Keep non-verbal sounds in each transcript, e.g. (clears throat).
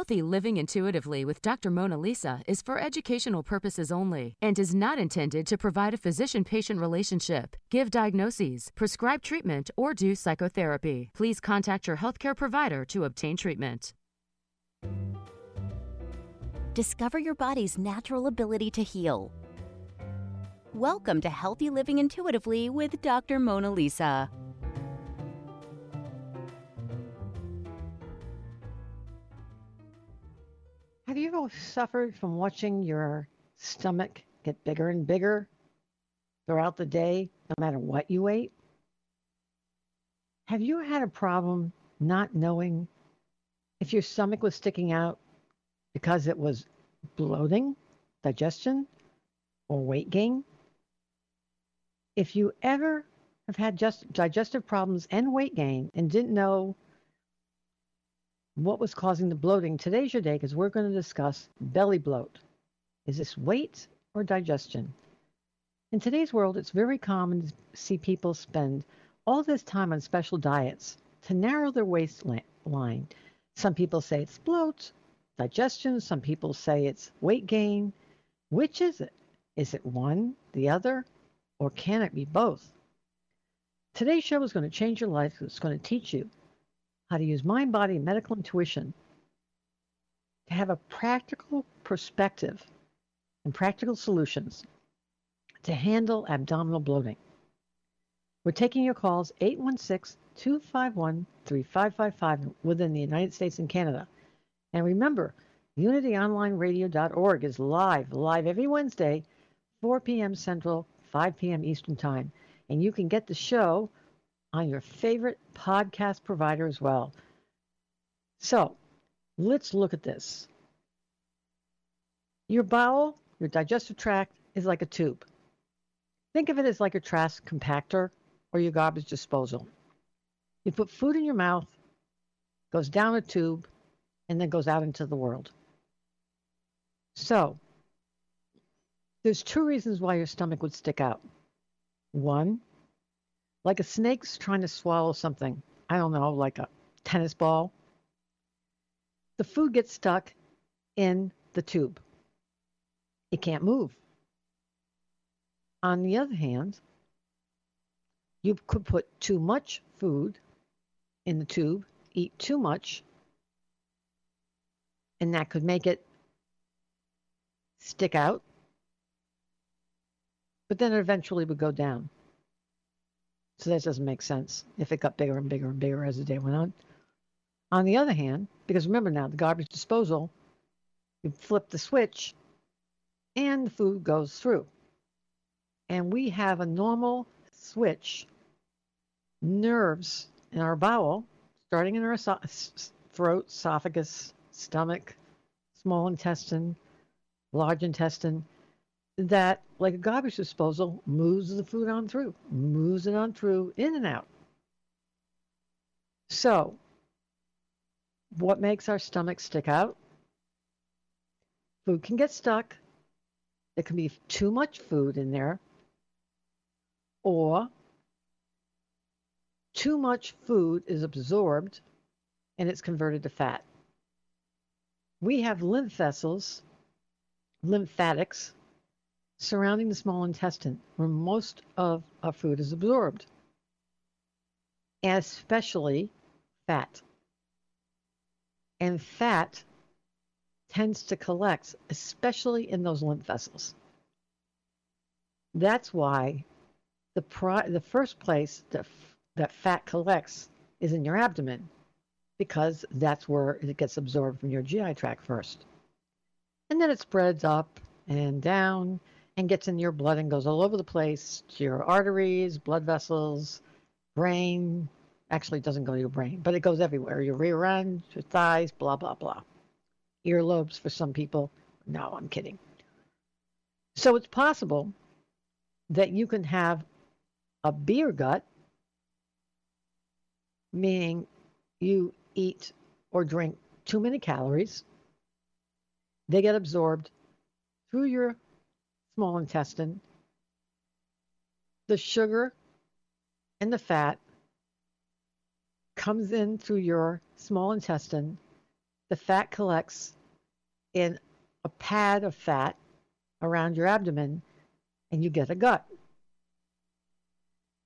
Healthy Living Intuitively with Dr. Mona Lisa is for educational purposes only and is not intended to provide a physician patient relationship, give diagnoses, prescribe treatment, or do psychotherapy. Please contact your healthcare provider to obtain treatment. Discover your body's natural ability to heal. Welcome to Healthy Living Intuitively with Dr. Mona Lisa. Have you ever suffered from watching your stomach get bigger and bigger throughout the day, no matter what you ate? Have you had a problem not knowing if your stomach was sticking out because it was bloating, digestion, or weight gain? If you ever have had just digestive problems and weight gain and didn't know what was causing the bloating, today's your day because we're going to discuss belly bloat. Is this weight or digestion? In today's world, it's very common to see people spend all this time on special diets to narrow their waistline. Some people say it's bloat, digestion. Some people say it's weight gain. Which is it? Is it one, the other, or can it be both? Today's show is going to change your life. It's going to teach you how to use mind, body, medical intuition to have a practical perspective and practical solutions to handle abdominal bloating. We're taking your calls 816 251 3555 within the United States and Canada. And remember, unityonlineradio.org is live, live every Wednesday, 4 p.m. Central, 5 p.m. Eastern Time. And you can get the show on your favorite podcast provider as well. So let's look at this. Your bowel, your digestive tract, is like a tube. Think of it as like a trash compactor or your garbage disposal. You put food in your mouth, goes down a tube, and then goes out into the world. So, there's two reasons why your stomach would stick out. One, like a snake's trying to swallow something. I don't know, like a tennis ball. The food gets stuck in the tube. It can't move. On the other hand, you could put too much food in the tube, eat too much, and that could make it stick out, but then it eventually would go down. So that doesn't make sense if it got bigger and bigger and bigger as the day went on. On the other hand, because remember now, the garbage disposal, you flip the switch and the food goes through. And we have a normal switch, nerves in our bowel, starting in our throat, esophagus, stomach, small intestine, large intestine, that, like a garbage disposal, moves the food on through, moves it on through, in and out. So, what makes our stomach stick out? Food can get stuck. There can be too much food in there, or too much food is absorbed and it's converted to fat. We have lymph vessels, lymphatics, surrounding the small intestine, where most of our food is absorbed, especially fat. And fat tends to collect, especially in those lymph vessels. That's why the, pri- the first place that, f- that fat collects is in your abdomen, because that's where it gets absorbed from your GI tract first. And then it spreads up and down and gets in your blood and goes all over the place to your arteries, blood vessels, brain. Actually, it doesn't go to your brain, but it goes everywhere your rear end, your thighs, blah, blah, blah. Earlobes for some people. No, I'm kidding. So it's possible that you can have a beer gut, meaning you eat or drink too many calories. They get absorbed through your small intestine. The sugar and the fat comes in through your small intestine. The fat collects in a pad of fat around your abdomen, and you get a gut.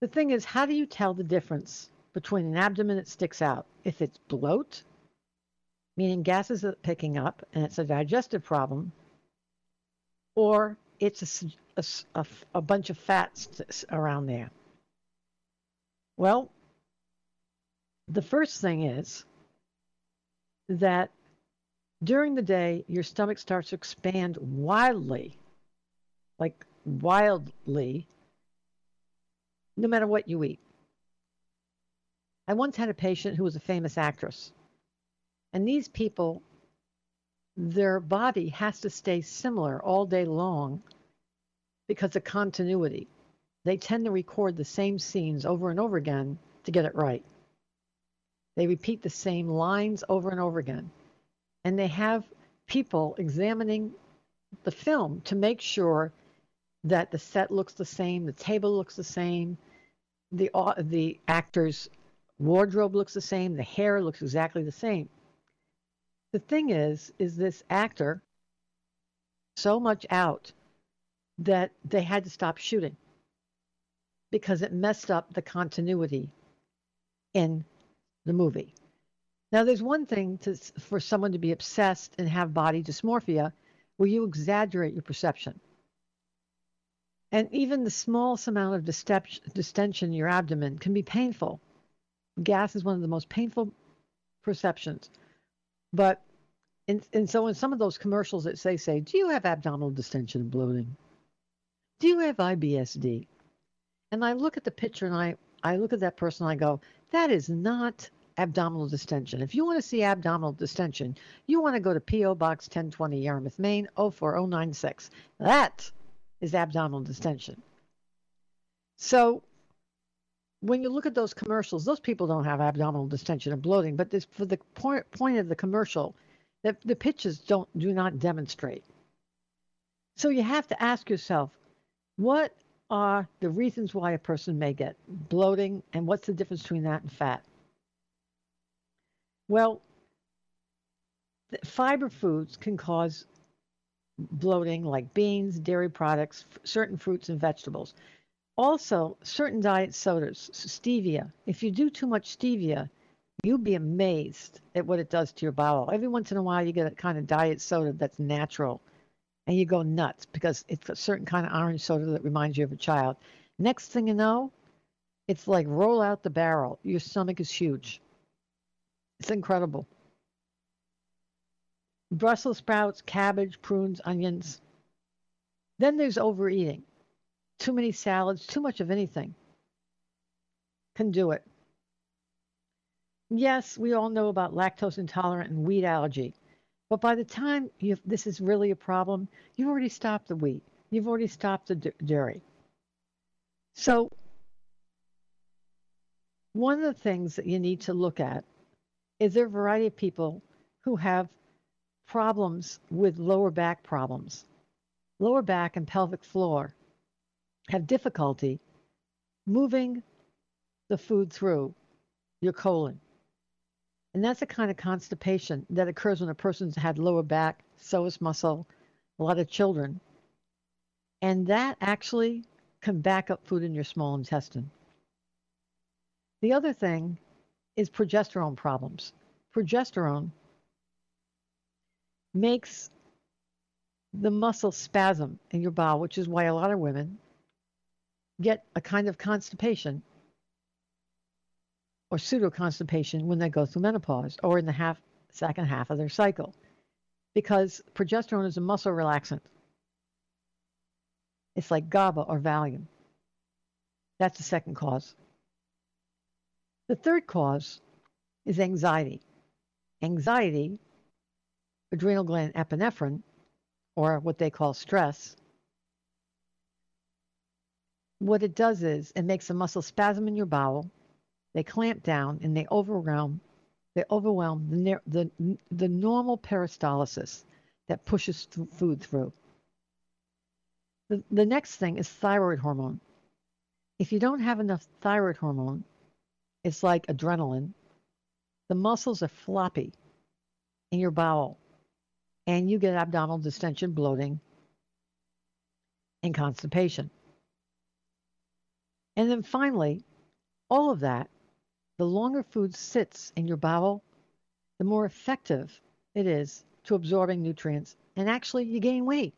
The thing is, how do you tell the difference between an abdomen that sticks out? If it's bloat, meaning gases are picking up and it's a digestive problem, or it's a, a, a bunch of fats around there. Well, the first thing is that during the day, your stomach starts to expand wildly, like wildly, no matter what you eat. I once had a patient who was a famous actress, and these people, their body has to stay similar all day long because of continuity. They tend to record the same scenes over and over again to get it right. They repeat the same lines over and over again. And they have people examining the film to make sure that the set looks the same, the table looks the same, the the actor's wardrobe looks the same, the hair looks exactly the same. The thing is, is this actor so much out that they had to stop shooting because it messed up the continuity in the movie. Now, there's one thing to, for someone to be obsessed and have body dysmorphia where you exaggerate your perception. And even the smallest amount of distension in your abdomen can be painful. Gas is one of the most painful perceptions. But, and, and so in some of those commercials that say, say, do you have abdominal distension and bloating? Do you have IBSD? And I look at the picture and I, I look at that person and I go, that is not abdominal distension. If you want to see abdominal distension, you want to go to P.O. Box 1020 Yarmouth, Maine 04096. That is abdominal distension. So when you look at those commercials, those people don't have abdominal distension and bloating, but this, for the point, point of the commercial, the, the pitches don't do not demonstrate. So you have to ask yourself, what are the reasons why a person may get bloating, and what's the difference between that and fat? Well, fiber foods can cause bloating like beans, dairy products, certain fruits and vegetables. Also, certain diet sodas, stevia. If you do too much stevia, you'll be amazed at what it does to your bowel. Every once in a while, you get a kind of diet soda that's natural, and you go nuts because it's a certain kind of orange soda that reminds you of a child. Next thing you know, it's like roll out the barrel. Your stomach is huge. It's incredible. Brussels sprouts, cabbage, prunes, onions. Then there's overeating. Too many salads, too much of anything can do it. Yes, we all know about lactose intolerant and wheat allergy. But by the time this is really a problem, you've already stopped the wheat. You've already stopped the dairy. So, one of the things that you need to look at is there a variety of people who have problems with lower back problems. Lower back and pelvic floor have difficulty moving the food through your colon. And that's a kind of constipation that occurs when a person's had lower back, psoas muscle, a lot of children. And that actually can back up food in your small intestine. The other thing is progesterone problems. Progesterone makes the muscle spasm in your bowel, which is why a lot of women get a kind of constipation or pseudo constipation when they go through menopause or in the half second half of their cycle because progesterone is a muscle relaxant. It's like GABA or Valium. That's the second cause. The third cause is anxiety. Anxiety, adrenal gland epinephrine, or what they call stress, what it does is it makes a muscle spasm in your bowel. They clamp down and they overwhelm they overwhelm the, the, the normal peristalsis that pushes th- food through. The, the next thing is thyroid hormone. If you don't have enough thyroid hormone, it's like adrenaline. The muscles are floppy in your bowel, and you get abdominal distension, bloating, and constipation. And then finally, all of that, the longer food sits in your bowel, the more effective it is to absorbing nutrients, and actually you gain weight.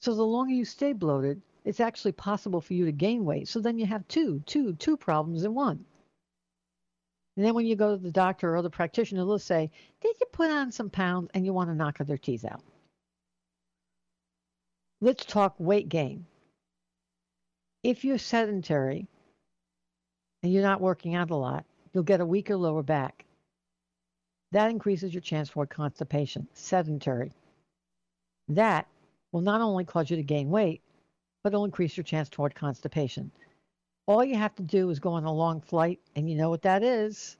So the longer you stay bloated, it's actually possible for you to gain weight. So then you have two, two, two problems in one. And then when you go to the doctor or other practitioner, they'll say, Did you put on some pounds and you want to knock their teeth out? Let's talk weight gain. If you're sedentary and you're not working out a lot, you'll get a weaker lower back. That increases your chance for constipation, sedentary. That will not only cause you to gain weight, but it'll increase your chance toward constipation. All you have to do is go on a long flight, and you know what that is.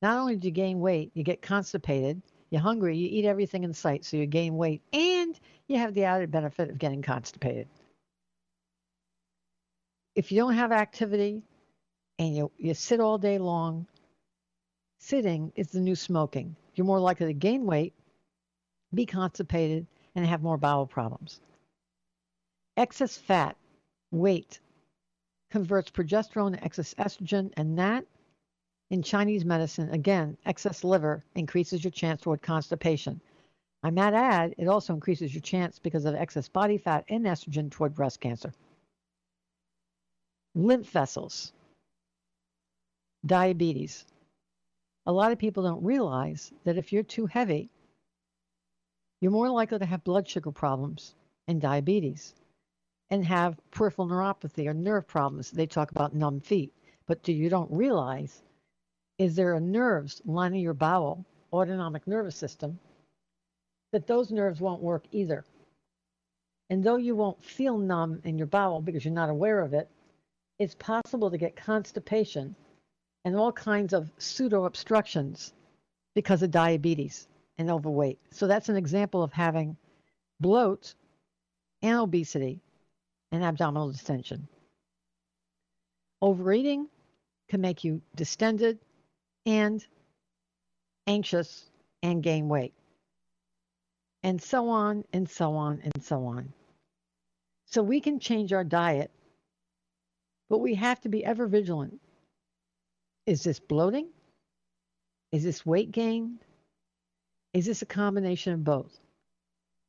Not only do you gain weight, you get constipated, you're hungry, you eat everything in sight, so you gain weight, and you have the added benefit of getting constipated. If you don't have activity and you, you sit all day long, sitting is the new smoking. You're more likely to gain weight, be constipated, and have more bowel problems. Excess fat, weight, converts progesterone to excess estrogen, and that, in Chinese medicine, again, excess liver increases your chance toward constipation. I might add, it also increases your chance because of excess body fat and estrogen toward breast cancer. Lymph vessels, diabetes. A lot of people don't realize that if you're too heavy, you're more likely to have blood sugar problems and diabetes and have peripheral neuropathy or nerve problems. They talk about numb feet. But do you don't realize is there are nerves lining your bowel, autonomic nervous system, that those nerves won't work either. And though you won't feel numb in your bowel because you're not aware of it, it's possible to get constipation and all kinds of pseudo obstructions because of diabetes and overweight. So that's an example of having bloat and obesity and abdominal distension. Overeating can make you distended and anxious and gain weight. And so on and so on and so on. So we can change our diet, but we have to be ever vigilant. Is this bloating? Is this weight gain? Is this a combination of both?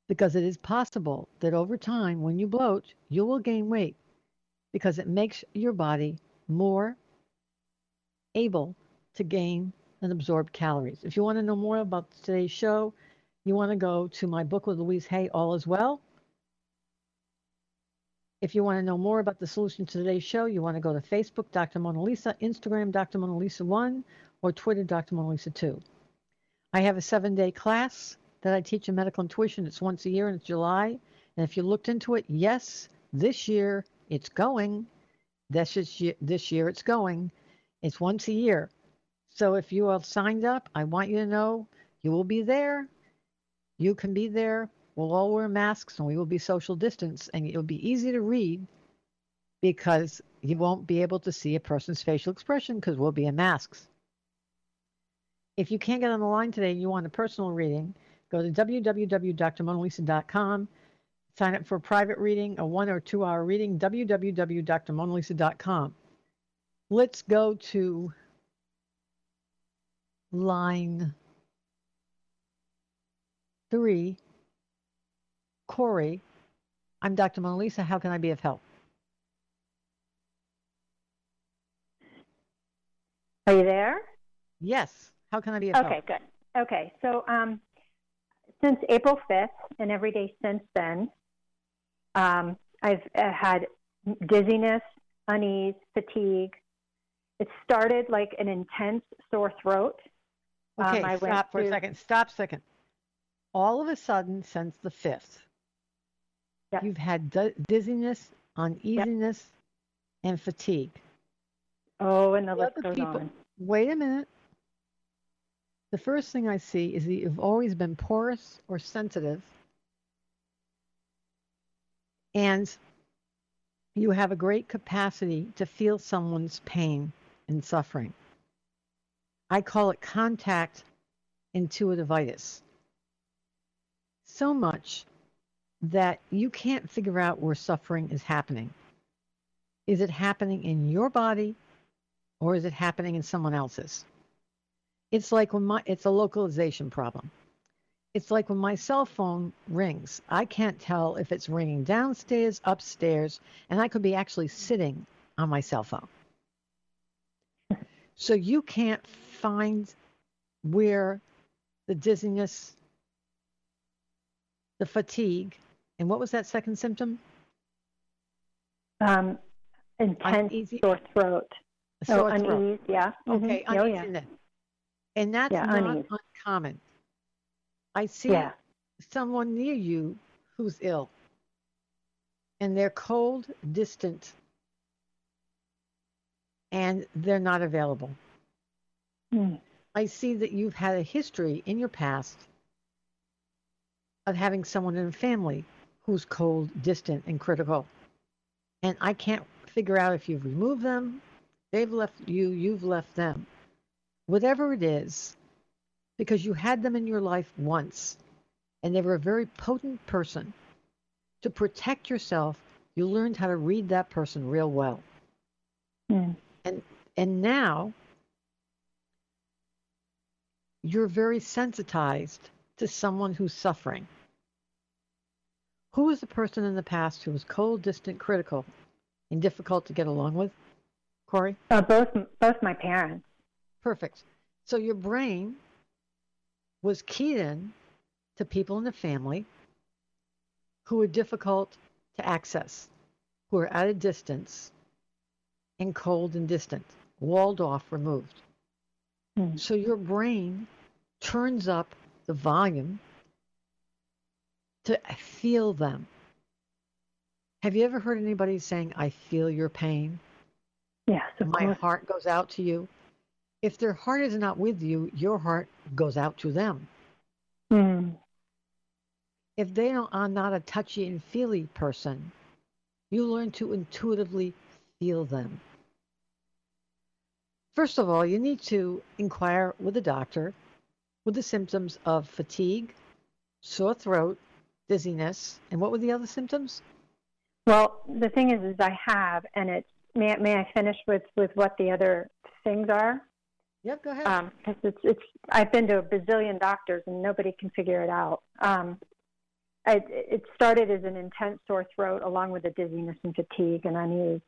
Because it is possible that over time, when you bloat, you will gain weight because it makes your body more able to gain and absorb calories. If you want to know more about today's show, you want to go to my book with Louise Hay, All Is Well. If you want to know more about the solution to today's show, you want to go to Facebook, Dr. Mona Lisa, Instagram, Dr. Mona Lisa 1, or Twitter, Dr. Mona Lisa 2. I have a seven day class that I teach in medical intuition. It's once a year and it's July. And if you looked into it, yes, this year it's going. This, is, this year it's going. It's once a year. So if you are signed up, I want you to know you will be there. You can be there. We'll all wear masks and we will be social distance and it'll be easy to read because you won't be able to see a person's facial expression because we'll be in masks. If you can't get on the line today and you want a personal reading, go to www.drmonalisa.com. Sign up for a private reading, a one or two hour reading, www.drmonalisa.com. Let's go to line three. Corey, I'm Dr. Mona Lisa. How can I be of help? Are you there? Yes. How can I be of Okay, help? good. Okay, so um, since April 5th and every day since then, um, I've uh, had dizziness, unease, fatigue. It started like an intense sore throat. Um, Okay, went stop for a second. Stop a second. All of a sudden, since the 5th, Yep. you've had di- dizziness, uneasiness, and fatigue. Oh, and the The list goes people- on. Wait a minute. The first thing I see is that you've always been porous or sensitive, and you have a great capacity to feel someone's pain and suffering. I call it contact intuitivitis. So much that you can't figure out where suffering is happening. Is it happening in your body or is it happening in someone else's? It's like when my it's a localization problem. It's like when my cell phone rings. I can't tell if it's ringing downstairs, upstairs, and I could be actually sitting on my cell phone. (laughs) So you can't find where the dizziness, the fatigue, and what was that second symptom? Um, intense Uneasy- sore throat. Oh, throat. unease, yeah. Mhm. Okay, Oh, yeah. And that's Yeah, not unease. uncommon. I see Yeah. someone near you who's ill, and they're cold, distant, and they're not available. Mm. I see that you've had a history in your past of having someone in a family who's cold, distant, and critical. And I can't figure out if you've removed them, they've left you, you've left them. Whatever it is, because you had them in your life once, and they were a very potent person. To protect yourself, you learned how to read that person real well. Mm. And now you're very sensitized to someone who's suffering. Who was the person in the past who was cold, distant, critical, and difficult to get along with? Corey? Uh, both both my parents. Perfect. So your brain was keyed in to people in the family who were difficult to access, who were at a distance and cold and distant, walled off, removed. Hmm. So your brain turns up the volume to feel them. Have you ever heard anybody saying, I feel your pain? Yes, of My course. heart goes out to you. If their heart is not with you, your heart goes out to them. Mm. If they don't, are not a touchy and feely person, you learn to intuitively feel them. First of all, you need to inquire with a doctor with the symptoms of fatigue, sore throat, dizziness, and what were the other symptoms? Well, the thing is, is I have, and it's may may I finish with with what the other things are? Yep, go ahead. Um, 'cause it's it's I've been to a bazillion doctors and nobody can figure it out. Um, I, it started as an intense sore throat along with the dizziness and fatigue and unease,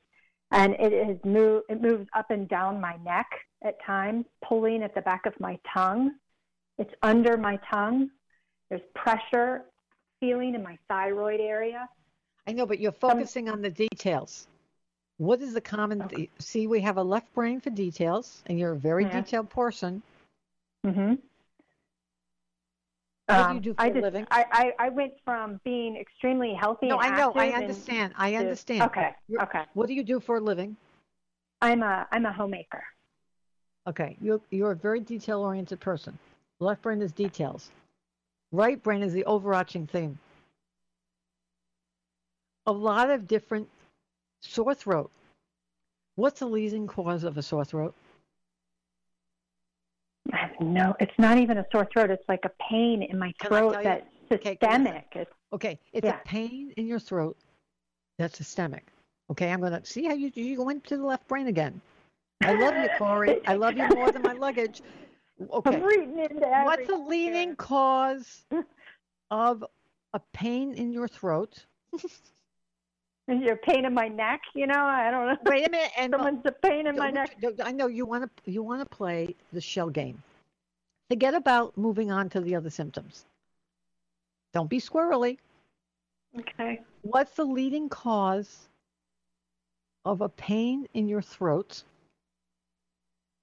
and it has moved. It moves up and down my neck at times, pulling at the back of my tongue. It's under my tongue. There's pressure feeling in my thyroid area. I know, but you're focusing on the details. What is the common? Okay. See, we have a left brain for details, and you're a very Yeah. detailed person. Mm-hmm. What do you do for I a just, living? I, I, I went from being extremely healthy. No, I know, I understand, I to- understand. Okay, You're- okay. What do you do for a living? I'm a I'm a homemaker. Okay, you're you're a very detail-oriented person. Left brain is details. Right brain is the overarching theme. A lot of different sore throat. What's the leading cause of a sore throat? No, it's not even a sore throat. It's like a pain in my throat that's Okay, systemic. It's, Okay, it's Yeah. a pain in your throat that's systemic. Okay, I'm gonna see how you you go into the left brain again. I love you, Corey. (laughs) I love you more than my luggage. Okay, I'm reading into what's the leading cause (laughs) of a pain in your throat. Your pain in my neck, you know, I don't know. Wait a minute, and Someone's a pain in my neck. I know you want to you want to play the shell game. Forget about moving on to the other symptoms. Don't be squirrely. Okay. What's the leading cause of a pain in your throat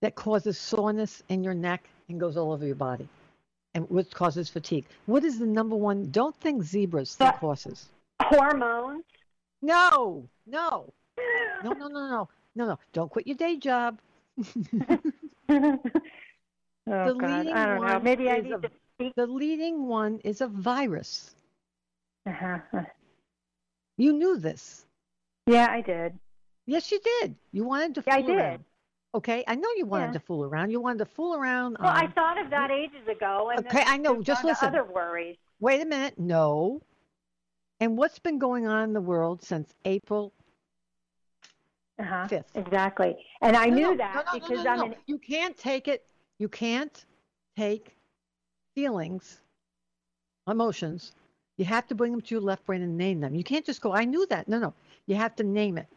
that causes soreness in your neck and goes all over your body? And which causes fatigue? What is the number one? Don't think zebras, think That- horses. Hormones. No, no, no, no, no, no, no, no. Don't quit your day job. (laughs) oh The God, leading I don't know. one Maybe I is need a- to speak. The leading one is a virus. Uh-huh. You knew this. Yeah, I did. Yes, you did. You wanted to Yeah, I fool around. Okay, I know you wanted Yeah. to fool around. You wanted to fool around. Well, I thought of that ages ago, and Okay, I know. Just listen. Other worries. Wait a minute. No. And what's been going on in the world since April Uh-huh. 5th? Exactly. And I No, knew no, that no, no, no, because no, I'm no. an You can't take it. You can't take feelings, emotions. You have to bring them to your left brain and name them. You can't just go, I knew that. No, no. You have to name it.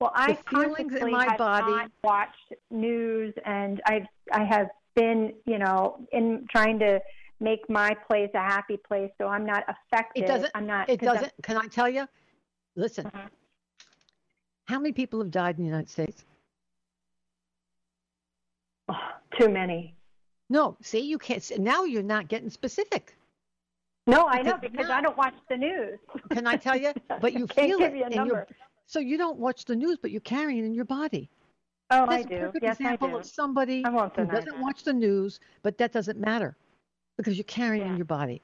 Well, I feelings in my have body- not watched news, and I I have been, you know, in trying to make my place a happy place, so I'm not affected. It doesn't. I'm not. It 'cause I'm- doesn't. Can I tell you? Listen. Mhm. How many people have died in the United States? oh, too many. No. See, you can't. Now you're not getting specific. No, I know Because- no. I don't watch the news. Can I tell you? (laughs) But you feel give it you a in your. So you don't watch the news, but you're carrying in your body. Oh, That's I a do. perfect Yes, I example do. of somebody who doesn't watch the news, but that doesn't matter because you're carrying it in your body.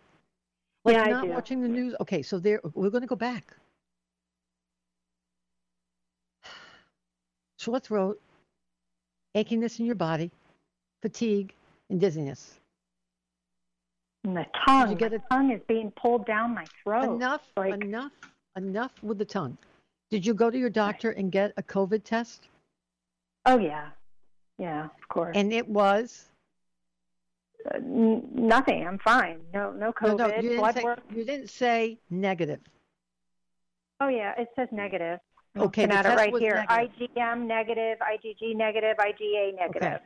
Like Yeah, I not watching the news. Okay, so there we're going to go back. (sighs) Sore throat, achiness in your body, fatigue, and dizziness. And the tongue, You get it- tongue is being pulled down my throat. enough, like- enough, enough with the tongue. Did you go to your doctor and get a COVID test? Oh yeah, yeah, of course. And it was Uh, n- nothing. I'm fine. No, no no, COVID. no, you didn't blood say work. you didn't say negative. Oh yeah, it says negative. Okay, the at it right here. negative. IgM negative, IgG negative, IgA negative. Okay.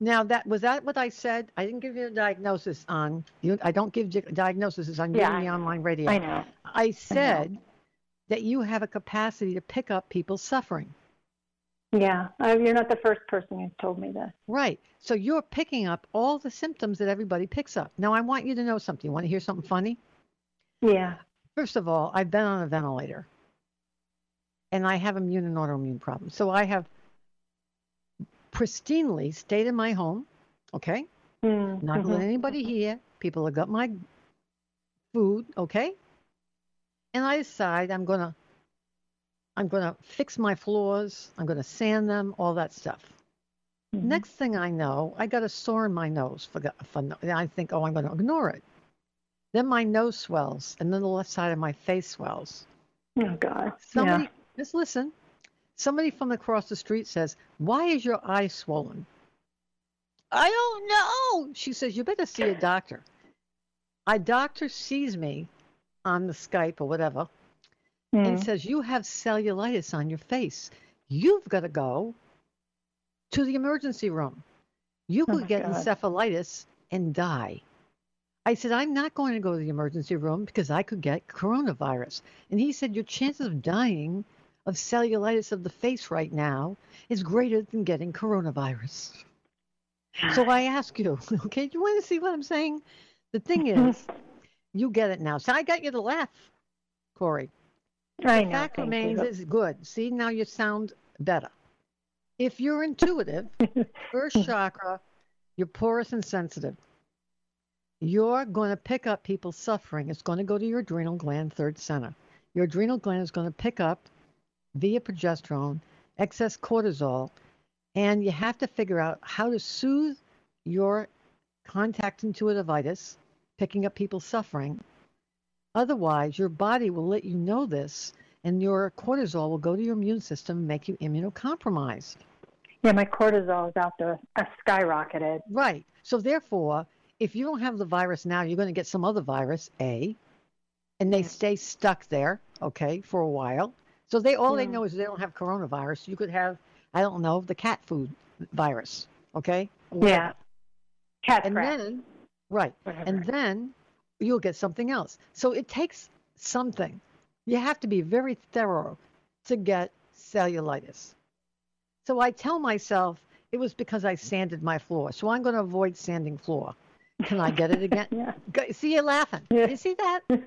Now that was that what I said? I didn't give you a diagnosis on you. I don't give di- diagnoses on Yeah, I the online radio. I know. I said that you have a capacity to pick up people's suffering. Yeah, uh, you're not the first person who's told me this. Right. So you're picking up all the symptoms that everybody picks up. Now I want you to know something. You want to hear something funny? Yeah. First of all, I've been on a ventilator. And I have immune and autoimmune problems. So I have pristinely stayed in my home, okay? Mm, Not let anybody hear. People have got my food, okay? And I decide I'm gonna I'm gonna fix my floors, I'm gonna sand them, all that stuff. Mhm. Next thing I know, I got a sore in my nose for, for and I think, oh, I'm gonna ignore it. Then my nose swells, and then the left side of my face swells. Oh God. Somebody, yeah. just listen. Somebody from across the street says, "Why is your eye swollen?" I don't know. She says, "You better see a doctor." A doctor sees me on the Skype or whatever and Mm. says, "You have cellulitis on your face. You've got to go to the emergency room. You Oh could my get God. encephalitis and die." I said, "I'm not going to go to the emergency room because I could get coronavirus." And he said, "Your chances of dying of cellulitis of the face right now is greater than getting coronavirus." So I ask you, (laughs) okay, do you want to see what I'm saying? The thing is, (laughs) you get it now. So I got you to laugh, Corey. I The know. fact remains you. is good. See, now you sound better. If you're intuitive, (laughs) first chakra, you're porous and sensitive. You're going to pick up people's suffering. It's going to go to your adrenal gland, third center. Your adrenal gland is going to pick up via progesterone excess cortisol, and you have to figure out how to soothe your contact intuitivitis, picking up people's suffering. Otherwise, your body will let you know this, and your cortisol will go to your immune system and make you immunocompromised. Yeah, my cortisol is out there, uh, skyrocketed. Right. So therefore, if you don't have the virus now, you're going to get some other virus, A, and they stay stuck there, okay, for a while. So they all they know is they don't have coronavirus. You could have, I don't know, the cat food virus, okay? Yeah. Cat And scratch. then, right, whatever. and then you'll get something else. So it takes something. You have to be very thorough to get cellulitis. So I tell myself it was because I sanded my floor. So I'm going to avoid sanding floor. Can I get it (laughs) again? yeah. See you laughing. Yeah. You see that? (laughs)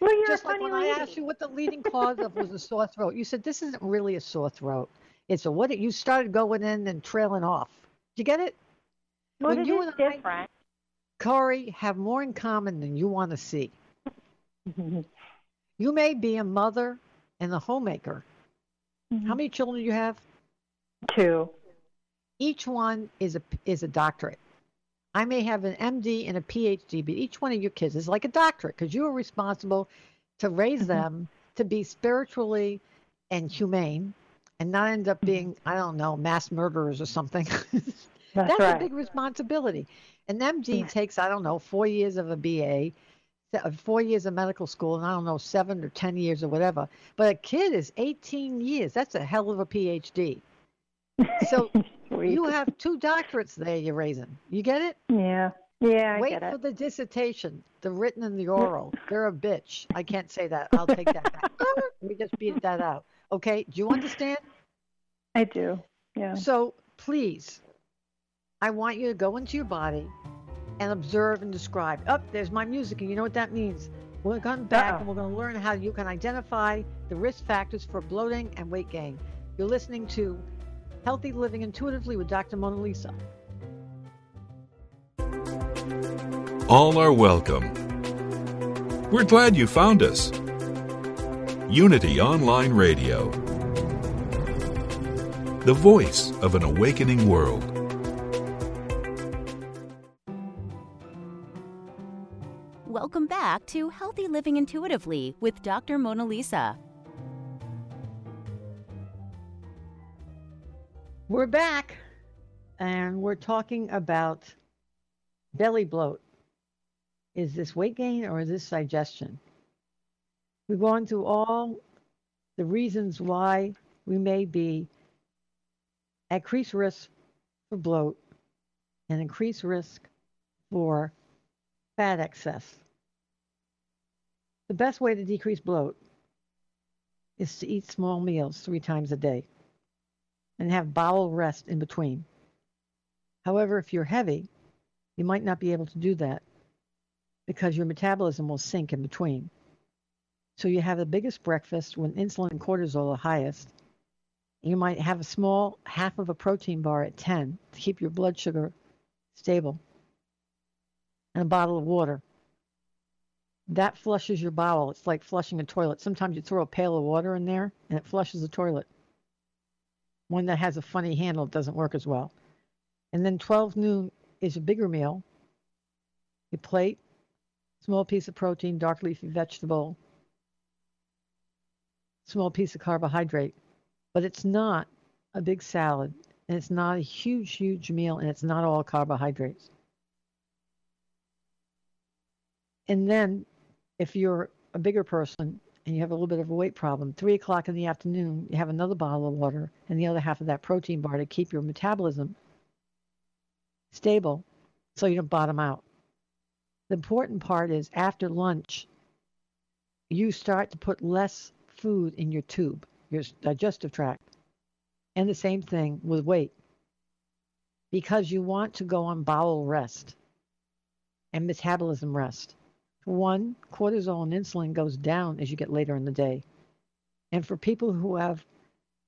Well, you're Just a like funny when I asked you what the leading cause of was a sore throat. You said this isn't really a sore throat. It's a what? It, you started going in and trailing off. Did you get it? when it you is and I- different. Corey have more in common than you want to see. (laughs) You may be a mother and a homemaker. Mm-hmm. How many children do you have? Two. Each one is a is a doctorate. I may have an MD and a PhD, but each one of your kids is like a doctorate because you are responsible to raise mm-hmm. them to be spiritually and humane and not end up mm-hmm. being, I don't know, mass murderers or something. (laughs) That's, That's right. a big responsibility. An MD takes, I don't know, four years of a BA, uh, four years of medical school, and I don't know, seven or 10 years or whatever. But a kid is 18 years. That's a hell of a PhD. So (laughs) you have two doctorates there you're raising. You get it? Yeah. Yeah, I Wait for the dissertation, the written and the oral. They're a bitch. I can't say that. I'll take that back. (laughs) we just beat that out. Okay? Do you understand? I do. Yeah. So please, I want you to go into your body and observe and describe. Up, there's my music, and you know what that means. We're going back Uh-oh. and we're going to learn how you can identify the risk factors for bloating and weight gain. You're listening to Healthy Living Intuitively with Dr. Mona Lisa. All are welcome. We're glad you found us. Unity Online Radio, the voice of an awakening world. Welcome back to Healthy Living Intuitively with Dr. Mona Lisa. We're back and we're talking about belly bloat. Is this weight gain or is this digestion? We've gone through all the reasons why we may be at increased risk for bloat and increased risk for fat excess. The best way to decrease bloat is to eat small meals three times a day and have bowel rest in between. However, if you're heavy, you might not be able to do that because your metabolism will sink in between. So you have the biggest breakfast when insulin and cortisol are highest. You might have a small half of a protein bar at 10 to keep your blood sugar stable and a bottle of water. That flushes your bowel. It's like flushing a toilet. Sometimes you throw a pail of water in there and it flushes the toilet. One that has a funny handle doesn't work as well. And then 12 noon is a bigger meal. A plate, small piece of protein, dark leafy vegetable, small piece of carbohydrate. But it's not a big salad, and it's not a huge, huge meal, and it's not all carbohydrates. And then, if you're a bigger person and you have a little bit of a weight problem, three o'clock in the afternoon, you have another bottle of water and the other half of that protein bar to keep your metabolism stable so you don't bottom out. The important part is after lunch, you start to put less food in your tube, your digestive tract. And the same thing with weight. Because you want to go on bowel rest and metabolism rest. One, cortisol and insulin goes down as you get later in the day. And for people who have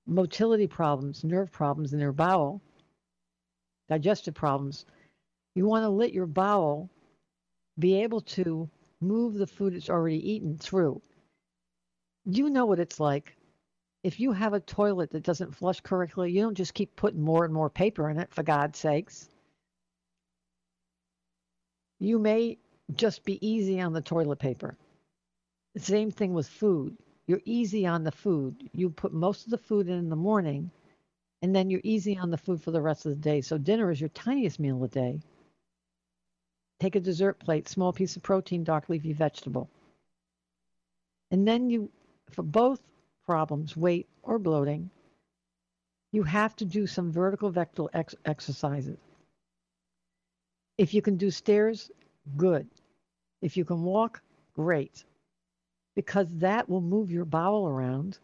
motility problems, nerve problems in their bowel, digestive problems, you want to let your bowel be able to move the food it's already eaten through. You know what it's like. If you have a toilet that doesn't flush correctly, you don't just keep putting more and more paper in it, for God's sakes. You may just be easy on the toilet paper. The same thing with food. You're easy on the food. You put most of the food in in the morning, and then you're easy on the food for the rest of the day. So dinner is your tiniest meal a day. Take a dessert plate, small piece of protein, dark leafy vegetable. And then you, for both problems, weight or bloating, you have to do some vertical vector ex- exercises. If you can do stairs, good. If you can walk, great. Because that will move your bowel around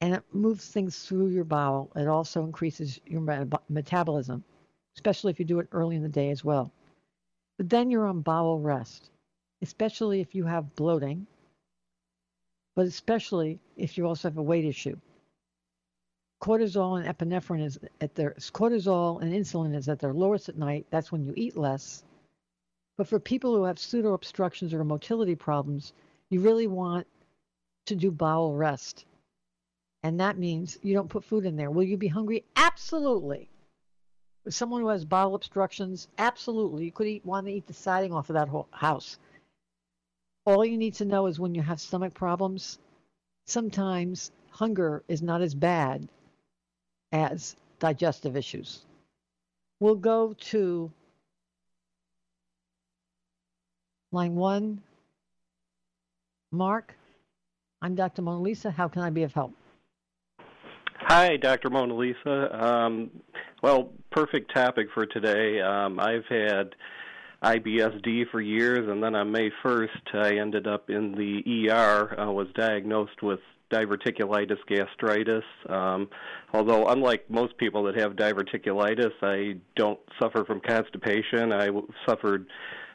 and it moves things through your bowel. It also increases your metabolism, especially if you do it early in the day as well. But then you're on bowel rest, especially if you have bloating, but especially if you also have a weight issue. Cortisol and epinephrine is at their cortisol and insulin is at their lowest at night. That's when you eat less. But for people who have pseudo obstructions or motility problems, you really want to do bowel rest and that means you don't put food in there. Will you be hungry? Absolutely. With someone who has bowel obstructions, absolutely. You could eat want to eat the siding off of that whole house. All you need to know is when you have stomach problems, sometimes hunger is not as bad as digestive issues. We'll go to line one. Mark, I'm Dr. Mona Lisa. How can I be of help? Hi, Dr. Mona Lisa. Um, well, perfect topic for today. Um, I've had IBSD for years, and then on May 1st, I ended up in the ER. I was diagnosed with diverticulitis gastritis. Um, although, unlike most people that have diverticulitis, I don't suffer from constipation. I suffered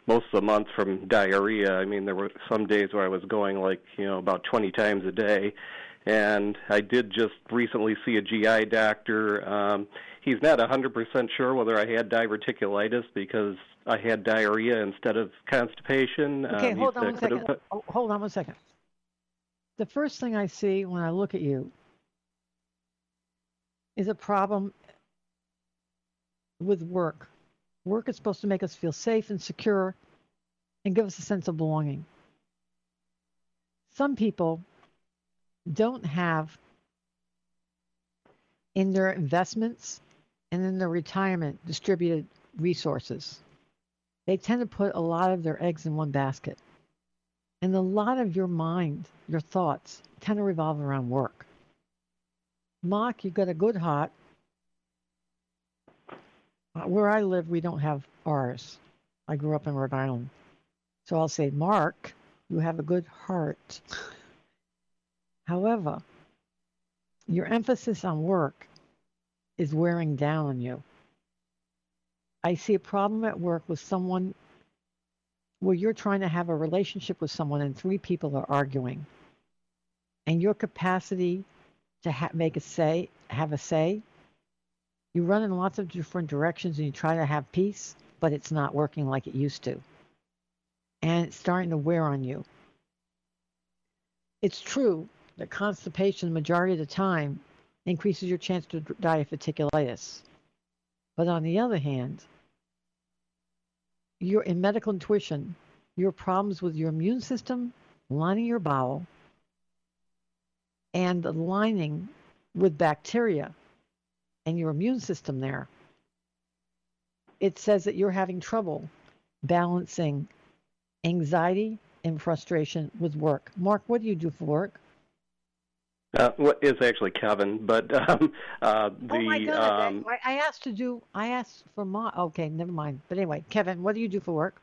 most of the month from diarrhea. I mean, there were some days where I was going like, you know, about 20 times a day and I did just recently see a GI doctor. Um, he's not 100% sure whether I had diverticulitis because I had diarrhea instead of constipation. Okay, um, hold on one second. Put... Oh, hold on one second. The first thing I see when I look at you is a problem with work. Work is supposed to make us feel safe and secure and give us a sense of belonging. Some people don't have in their investments and in their retirement distributed resources. They tend to put a lot of their eggs in one basket. And a lot of your mind, your thoughts, tend to revolve around work. Mark, you've got a good heart. Uh, where I live, we don't have R's. I grew up in Rhode Island. So I'll say, Mark, you have a good heart. However, your emphasis on work is wearing down on you. I see a problem at work with someone where you're trying to have a relationship with someone and three people are arguing. And your capacity to ha- make a say, have a say, you run in lots of different directions and you try to have peace, but it's not working like it used to. And it's starting to wear on you. It's true that constipation, the majority of the time, increases your chance to die of fasciculitis. But on the other hand, your in medical intuition, your problems with your immune system, lining your bowel, and the lining with bacteria and your immune system there, it says that you're having trouble balancing anxiety and frustration with work. Mark, what do you do for work? Uh, what is actually Kevin, but um, uh, the. Oh my God! Um, I, I asked to do. I asked for my. Okay, never mind. But anyway, Kevin, what do you do for work?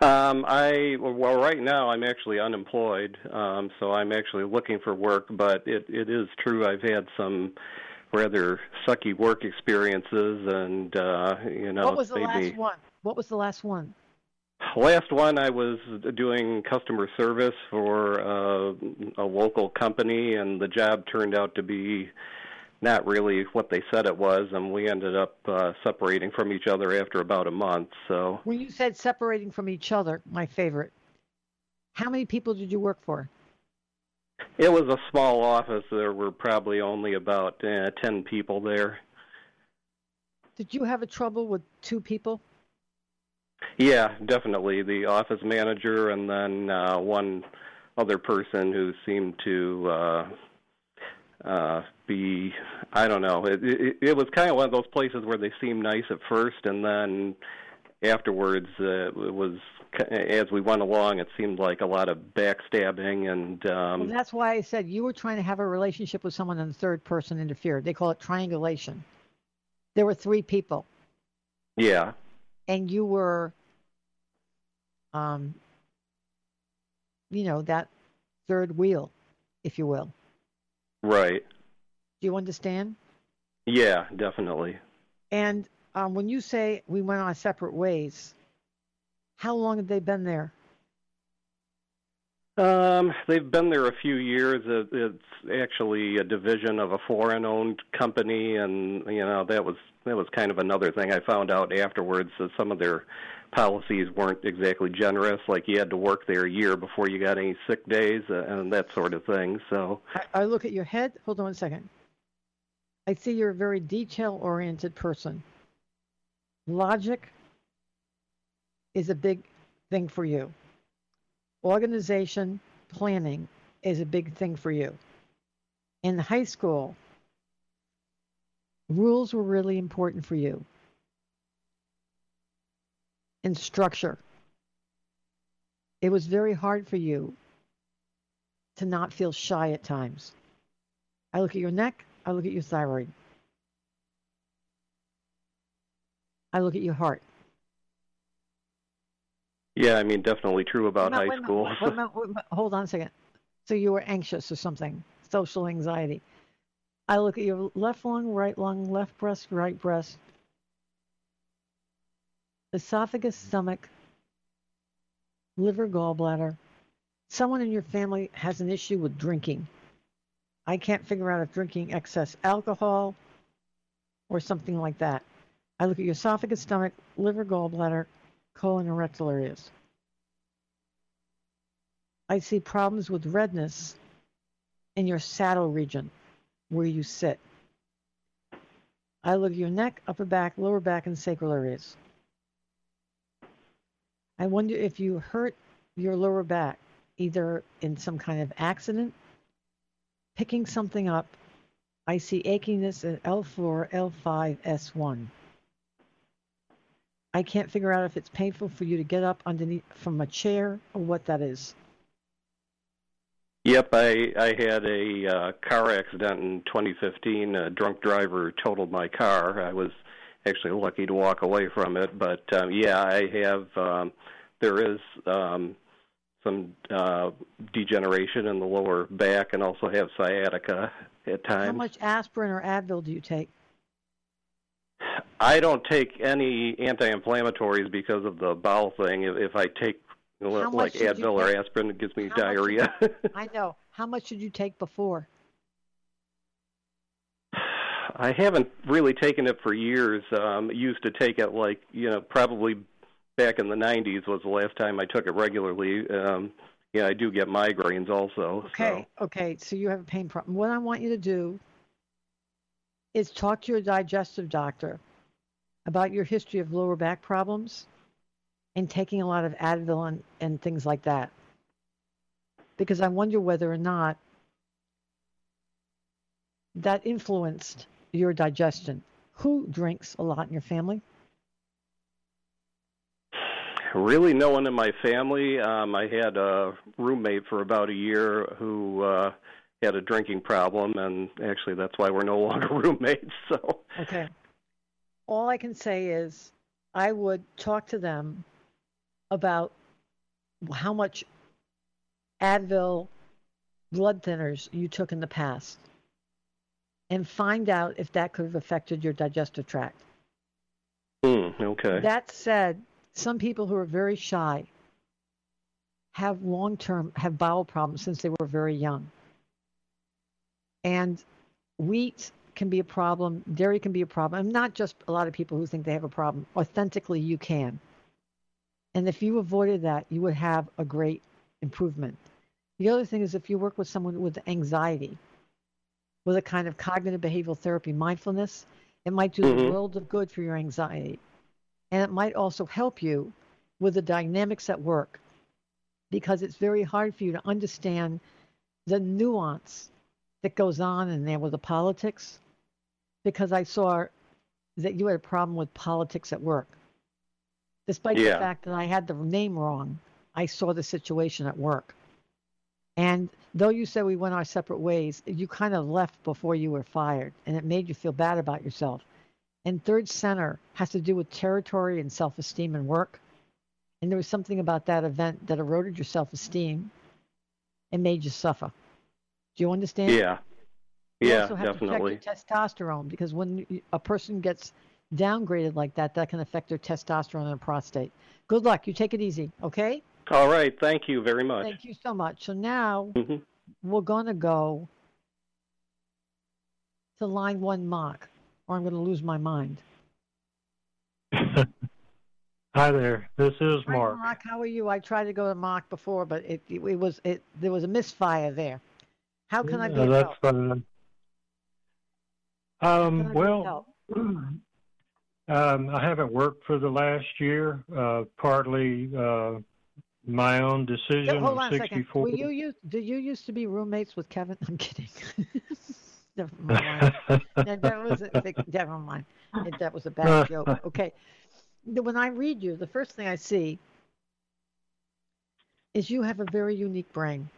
Um, I well, right now I'm actually unemployed, um, so I'm actually looking for work. But it it is true I've had some rather sucky work experiences, and uh, you know. What was the last one? What was the last one? Last one, I was doing customer service for uh, a local company, and the job turned out to be not really what they said it was, and we ended up uh, separating from each other after about a month. So when you said separating from each other, my favorite, how many people did you work for? It was a small office. There were probably only about uh, ten people there. Did you have a trouble with two people? Yeah, definitely. The office manager and then uh, one other person who seemed to uh, uh, be, I don't know. It, it, it was kind of one of those places where they seemed nice at first, and then afterwards uh, it was as we went along, it seemed like a lot of backstabbing and. Um, well, that's why I said you were trying to have a relationship with someone and the third person interfered. They call it triangulation. There were three people. Yeah. And you were, um, you know, that third wheel, if you will. Right. Do you understand? Yeah, definitely. And um, when you say we went our separate ways, how long have they been there? Um, they've been there a few years. It's actually a division of a foreign-owned company, and you know that was that was kind of another thing I found out afterwards. That some of their policies weren't exactly generous. Like you had to work there a year before you got any sick days uh, and that sort of thing. So I, I look at your head. Hold on a second. I see you're a very detail-oriented person. Logic is a big thing for you. Organization, planning is a big thing for you. In high school, rules were really important for you. And structure. It was very hard for you to not feel shy at times. I look at your neck, I look at your thyroid. I look at your heart. Yeah, I mean, definitely true about high school. Wait, wait, wait, hold on a second. So you were anxious or something, social anxiety. I look at your left lung, right lung, left breast, right breast, esophagus, stomach, liver, gallbladder. Someone in your family has an issue with drinking. I can't figure out if drinking excess alcohol or something like that. I look at your esophagus, stomach, liver, gallbladder, colon and rectal areas. I see problems with redness in your saddle region where you sit. I look at your neck, upper back, lower back, and sacral areas. I wonder if you hurt your lower back, either in some kind of accident, picking something up. I see achiness at L4, L5, S1. I can't figure out if it's painful for you to get up underneath from a chair or what that is. Yep, I I had a uh, car accident in 2015. A drunk driver totaled my car. I was actually lucky to walk away from it, but um, yeah, I have. Um, there is um, some uh, degeneration in the lower back, and also have sciatica at times. How much aspirin or Advil do you take? I don't take any anti-inflammatories because of the bowel thing. If, if I take like Advil or aspirin, it gives me How diarrhea. (laughs) I know. How much did you take before? I haven't really taken it for years. Um, used to take it like you know probably back in the 90s was the last time I took it regularly. Um, yeah, I do get migraines also. Okay, so. okay. So you have a pain problem. What I want you to do is talk to your digestive doctor about your history of lower back problems and taking a lot of Advil and, and things like that. Because I wonder whether or not that influenced your digestion. Who drinks a lot in your family? Really, no one in my family. Um, I had a roommate for about a year who uh, had a drinking problem, and actually, that's why we're no (laughs) longer roommates. So okay, all I can say is I would talk to them about how much Advil blood thinners you took in the past and find out if that could have affected your digestive tract. Mm, okay. That said, some people who are very shy have long term have bowel problems since they were very young. And wheat can be a problem, dairy can be a problem, and not just a lot of people who think they have a problem. Authentically, you can. And if you avoided that, you would have a great improvement. The other thing is if you work with someone with anxiety, with a kind of cognitive behavioral therapy, mindfulness, it might do mm-hmm. the world of good for your anxiety. And it might also help you with the dynamics at work because it's very hard for you to understand the nuance that goes on in there with the politics because I saw that you had a problem with politics at work. Despite Yeah. the fact that I had the name wrong, I saw the situation at work. And though you said we went our separate ways, you kind of left before you were fired, and it made you feel bad about yourself. And third center has to do with territory and self esteem and work. And there was something about that event that eroded your self esteem and made you suffer. Do you understand? Yeah. You Yeah, also have definitely. to check your testosterone because when a person gets downgraded like that, that can affect their testosterone and prostate. Good luck. You take it easy, okay? All right. Thank you very much. Thank you so much. So now hmm we're going to go to line one mark, or I'm going to lose my mind. (laughs) Hi there. This is Hi, Mark. Mark, how are you? I tried to go to Mark before, but it, it, was it there was a misfire there. How can I be Uh, that's help? Um, (clears throat) well, um, I haven't worked for the last year. Uh, partly uh, my own decision. hold on a second. 64. Were you used? Did you used to be roommates with Kevin? (laughs) I'm kidding. (laughs) Never (laughs) mind. that, that was a, never mind. That was a bad joke. Okay. When I read you, the first thing I see is you have a very unique brain.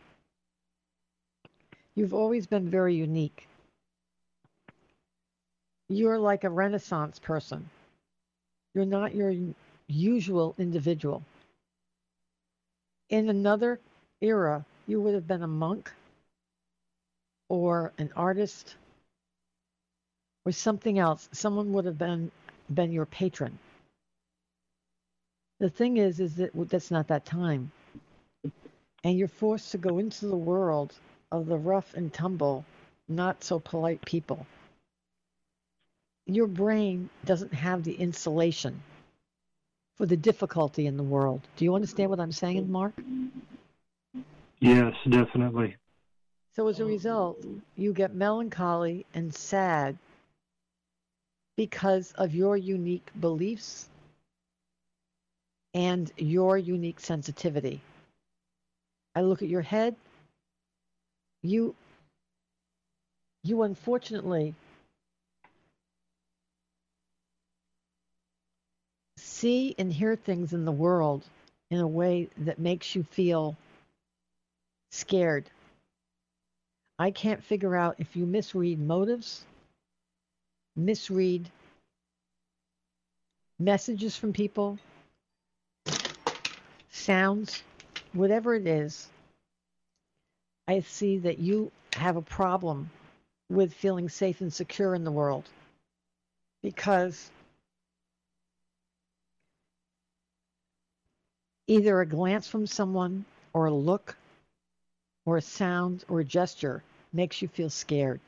You've always been very unique. You're like a Renaissance person. You're not your usual individual. In another era, you would have been a monk or an artist or something else. Someone would have been been your patron. The thing is, is that that's not that time, and you're forced to go into the world of the rough and tumble, not so polite people. Your brain doesn't have the insulation for the difficulty in the world. Do you understand what I'm saying, Mark? yes, definitely. So as a result, you get melancholy and sad because of your unique beliefs and your unique sensitivity. I look at your head. You you unfortunately see and hear things in the world in a way that makes you feel scared. I can't figure out if you misread motives, misread messages from people, sounds, whatever it is. I see that you have a problem with feeling safe and secure in the world because either a glance from someone or a look or a sound or a gesture makes you feel scared.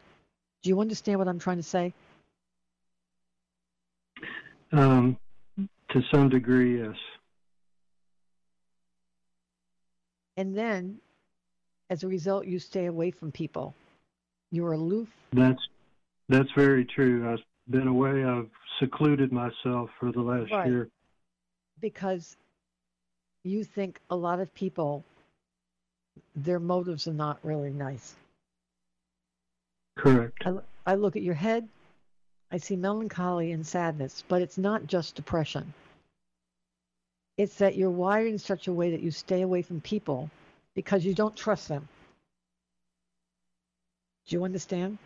Do you understand what I'm trying to say? Um, to some degree, yes. And then, as a result, you stay away from people. You're aloof. That's that's very true. I've been away. I've secluded myself for the last Right. year. because you think a lot of people, their motives are not really nice. Correct. I, I look at your head, I see melancholy and sadness, but it's not just depression. It's that you're wired in such a way that you stay away from people because you don't trust them. Do you understand?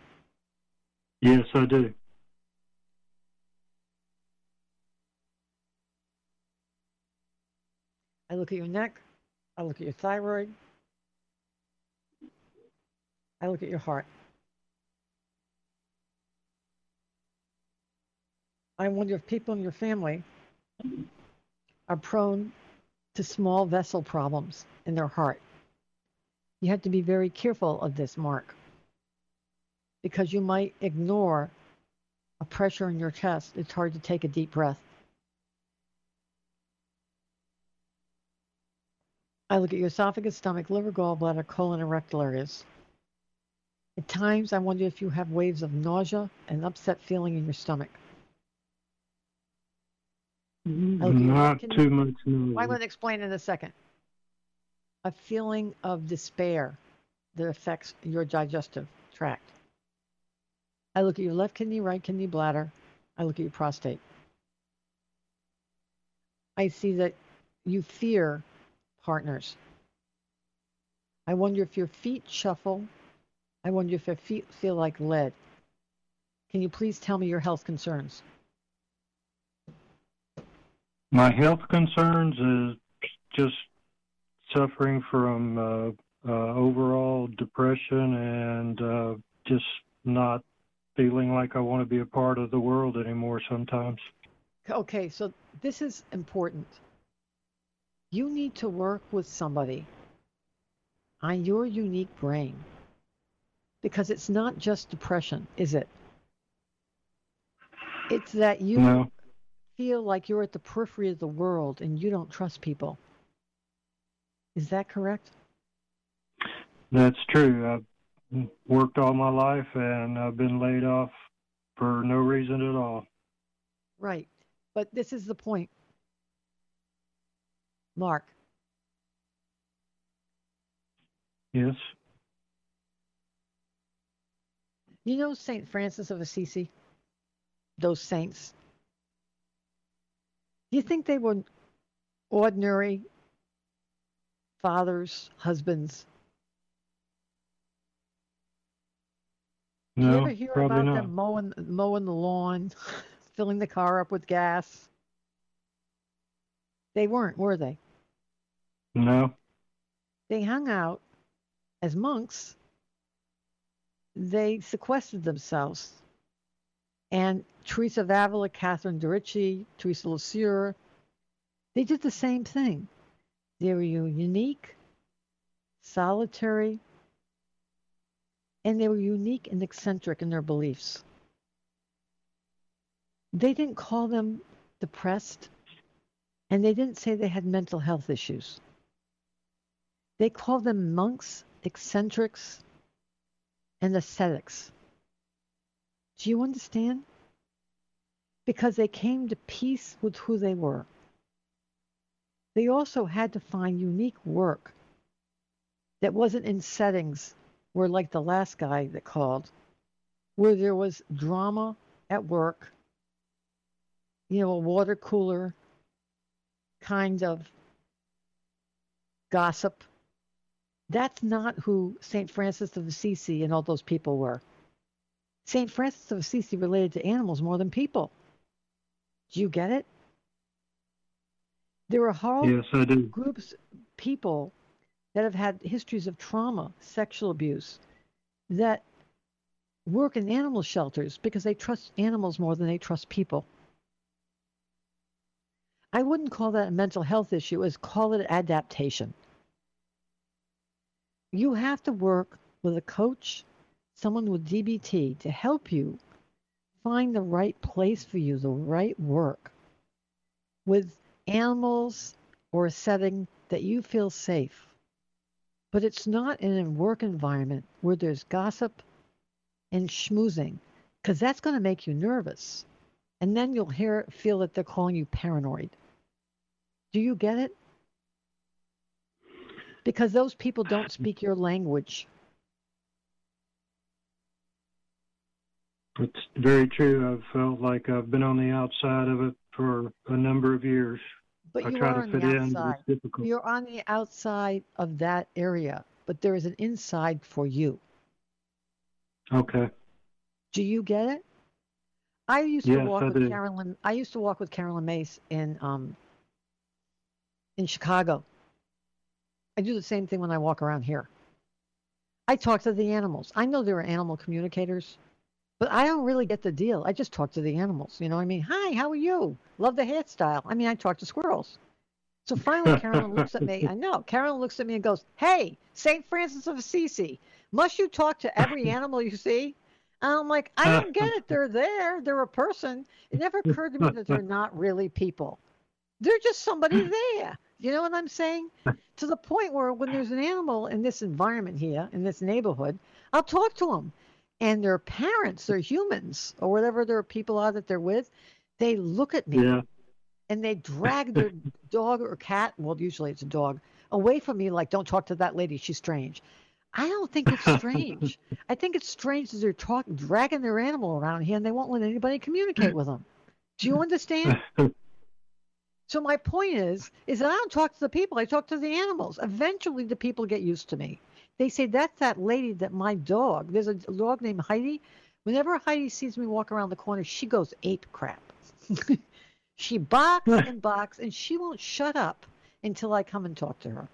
Yes, I do. I look at your neck, I look at your thyroid, I look at your heart. I wonder if people in your family are prone to small vessel problems in their heart. You have to be very careful of this, Mark, because you might ignore a pressure in your chest. It's hard to take a deep breath. I look at your esophagus, stomach, liver, gallbladder, colon, and rectal areas. At times, I wonder if you have waves of nausea and upset feeling in your stomach. Not can you- too much noise. I'm going to explain in a second. A feeling of despair that affects your digestive tract. I look at your left kidney, right kidney, bladder. I look at your prostate. I see that you fear partners. I wonder if your feet shuffle. I wonder if your feet feel like lead. Can you please tell me your health concerns? My health concerns is just suffering from uh, uh, overall depression and uh, just not feeling like I want to be a part of the world anymore sometimes. Okay, so this is important. You need to work with somebody on your unique brain because it's not just depression, is it? It's that you No. feel like you're at the periphery of the world and you don't trust people. Is that correct? That's true. I've worked all my life and I've been laid off for no reason at all. Right. But this is the point. Mark, Yes. you know St. Francis of Assisi? Those saints? Do you think they were ordinary fathers, husbands? Do you No, ever hear probably about not. them mowing mowing the lawn, (laughs) filling the car up with gas? They weren't, were they? No. They hung out as monks. They sequestered themselves. And Teresa of Avila, Catherine de Ricci, Teresa Lisieux, they did the same thing. They were unique, solitary, and they were unique and eccentric in their beliefs. They didn't call them depressed, and they didn't say they had mental health issues. They called them monks, eccentrics, and ascetics. Do you understand? Because they came to peace with who they were. They also had to find unique work that wasn't in settings where, like the last guy that called, where there was drama at work, you know, a water cooler kind of gossip. That's not who St. Francis of Assisi and all those people were. St. Francis of Assisi related to animals more than people. Do you get it? There are whole Yes, I do. groups, people that have had histories of trauma, sexual abuse, that work in animal shelters because they trust animals more than they trust people. I wouldn't call that a mental health issue, as call it adaptation. You have to work with a coach, someone with DBT to help you find the right place for you, the right work with animals or a setting that you feel safe. But it's not in a work environment where there's gossip and schmoozing, because that's going to make you nervous. And then you'll hear feel that they're calling you paranoid. Do you get it? Because those people don't uh, speak your language. It's very true. I've felt like I've been on the outside of it for a number of years. But I you try are to on fit the in, outside. it's difficult. You're on the outside of that area, but there is an inside for you. Okay. Do you get it? I used to walk I with do. Carolyn. I used to walk with Carolyn Myss in um in Chicago. I do the same thing when I walk around here. I talk to the animals. I know there are animal communicators, but I don't really get the deal. I just talk to the animals. You know, what I mean, hi, how are you? Love the hairstyle. I mean, I talk to squirrels. So finally, Carolyn looks at me. I (laughs) know. Carolyn looks at me and goes, "Hey, Saint Francis of Assisi, must you talk to every animal you see?" And I'm like, I don't get it. They're there. They're a person. It never occurred to me that they're not really people. They're just somebody there. You know what I'm saying? To the point where when there's an animal in this environment here, in this neighborhood, I'll talk to them. And their parents, their humans, or whatever their people are that they're with, they look at me Yeah. and they drag their (laughs) dog or cat, well, usually it's a dog, away from me like, don't talk to that lady. She's strange. I don't think it's strange. (laughs) I think it's strange that they're talk, dragging their animal around here and they won't let anybody communicate with them. Do you understand? (laughs) So my point is, is that I don't talk to the people. I talk to the animals. Eventually, the people get used to me. They say that's that lady that my dog. There's a dog named Heidi. Whenever Heidi sees me walk around the corner, she goes ape crap. (laughs) she barks (laughs) and barks, and she won't shut up until I come and talk to her.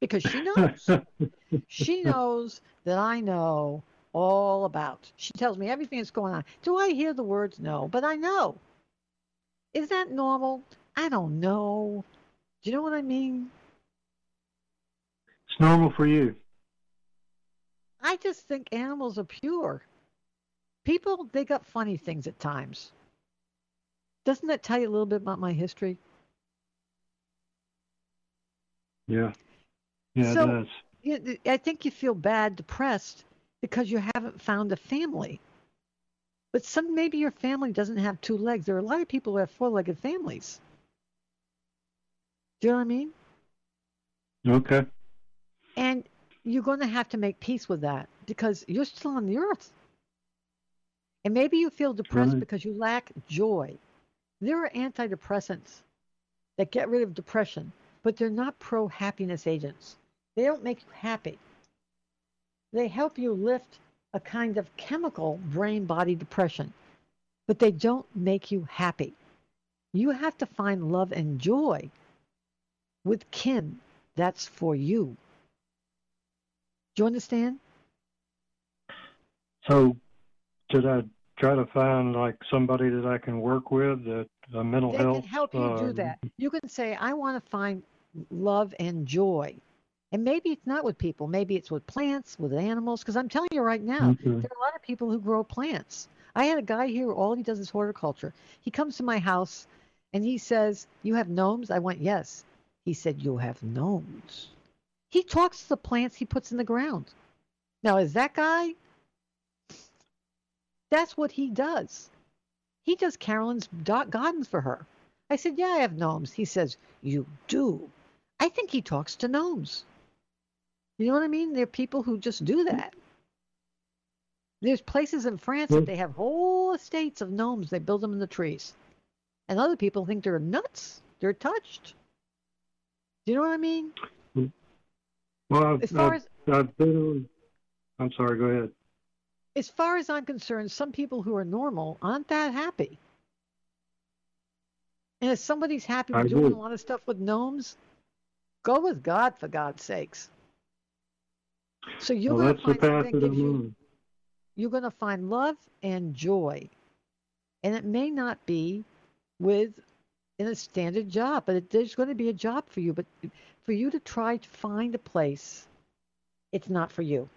Because she knows. (laughs) she knows that I know all about. She tells me everything that's going on. Do I hear the words? No, but I know. Is that normal? I don't know. Do you know what I mean? Normal for you. I just think animals are pure. People, they got funny things at times. Doesn't that tell you a little bit about my history? Yeah. Yeah, so, it does. I think you feel bad, depressed, because you haven't found a family. But some maybe your family doesn't have two legs. There are a lot of people who have four-legged families. Do you know what I mean? Okay. And you're going to have to make peace with that because you're still on the earth. And maybe you feel depressed Right. because you lack joy. There are antidepressants that get rid of depression, but they're not pro happiness agents. They don't make you happy. They help you lift a kind of chemical brain body depression, but they don't make you happy. You have to find love and joy with kin that's for you. Do you understand? So, did I try to find like somebody that I can work with that uh, mental They health? can help you do that. You can say, I want to find love and joy. And maybe it's not with people, maybe it's with plants, with animals. Because I'm telling you right now, Okay. there are a lot of people who grow plants. I had a guy here, all he does is horticulture. He comes to my house and he says, You have gnomes? I went, Yes. He said, You have gnomes. He talks to the plants he puts in the ground. Now, is that guy? That's what he does. He does Carolyn's gardens for her. I said, Yeah, I have gnomes. He says, You do. I think he talks to gnomes. You know what I mean? There are people who just do that. There's places in France that they have whole estates of gnomes. They build them in the trees. And other people think they're nuts. They're touched. Do you know what I mean? Well, I've, As uh, far I've, as uh, I've been, I'm sorry. Go ahead. as far as I'm concerned, some people who are normal aren't that happy. And if somebody's happy with doing agree. a lot of stuff with gnomes, go with God for God's sakes. So you're well, going to find that that gives you, you're going to find love and joy. And it may not be with in a standard job, but it, there's going to be a job for you. But for you to try to find a place, it's not for you.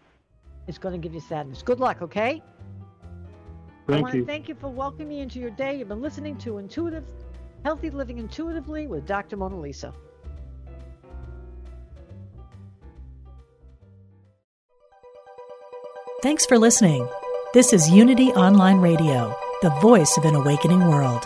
It's going to give you sadness. Good luck, okay? I Thank want to you. thank you for welcoming me into your day. You've been listening to Intuitive, Healthy Living Intuitively with Dr. Mona Lisa. Thanks for listening. This is Unity Online Radio, the voice of an awakening world.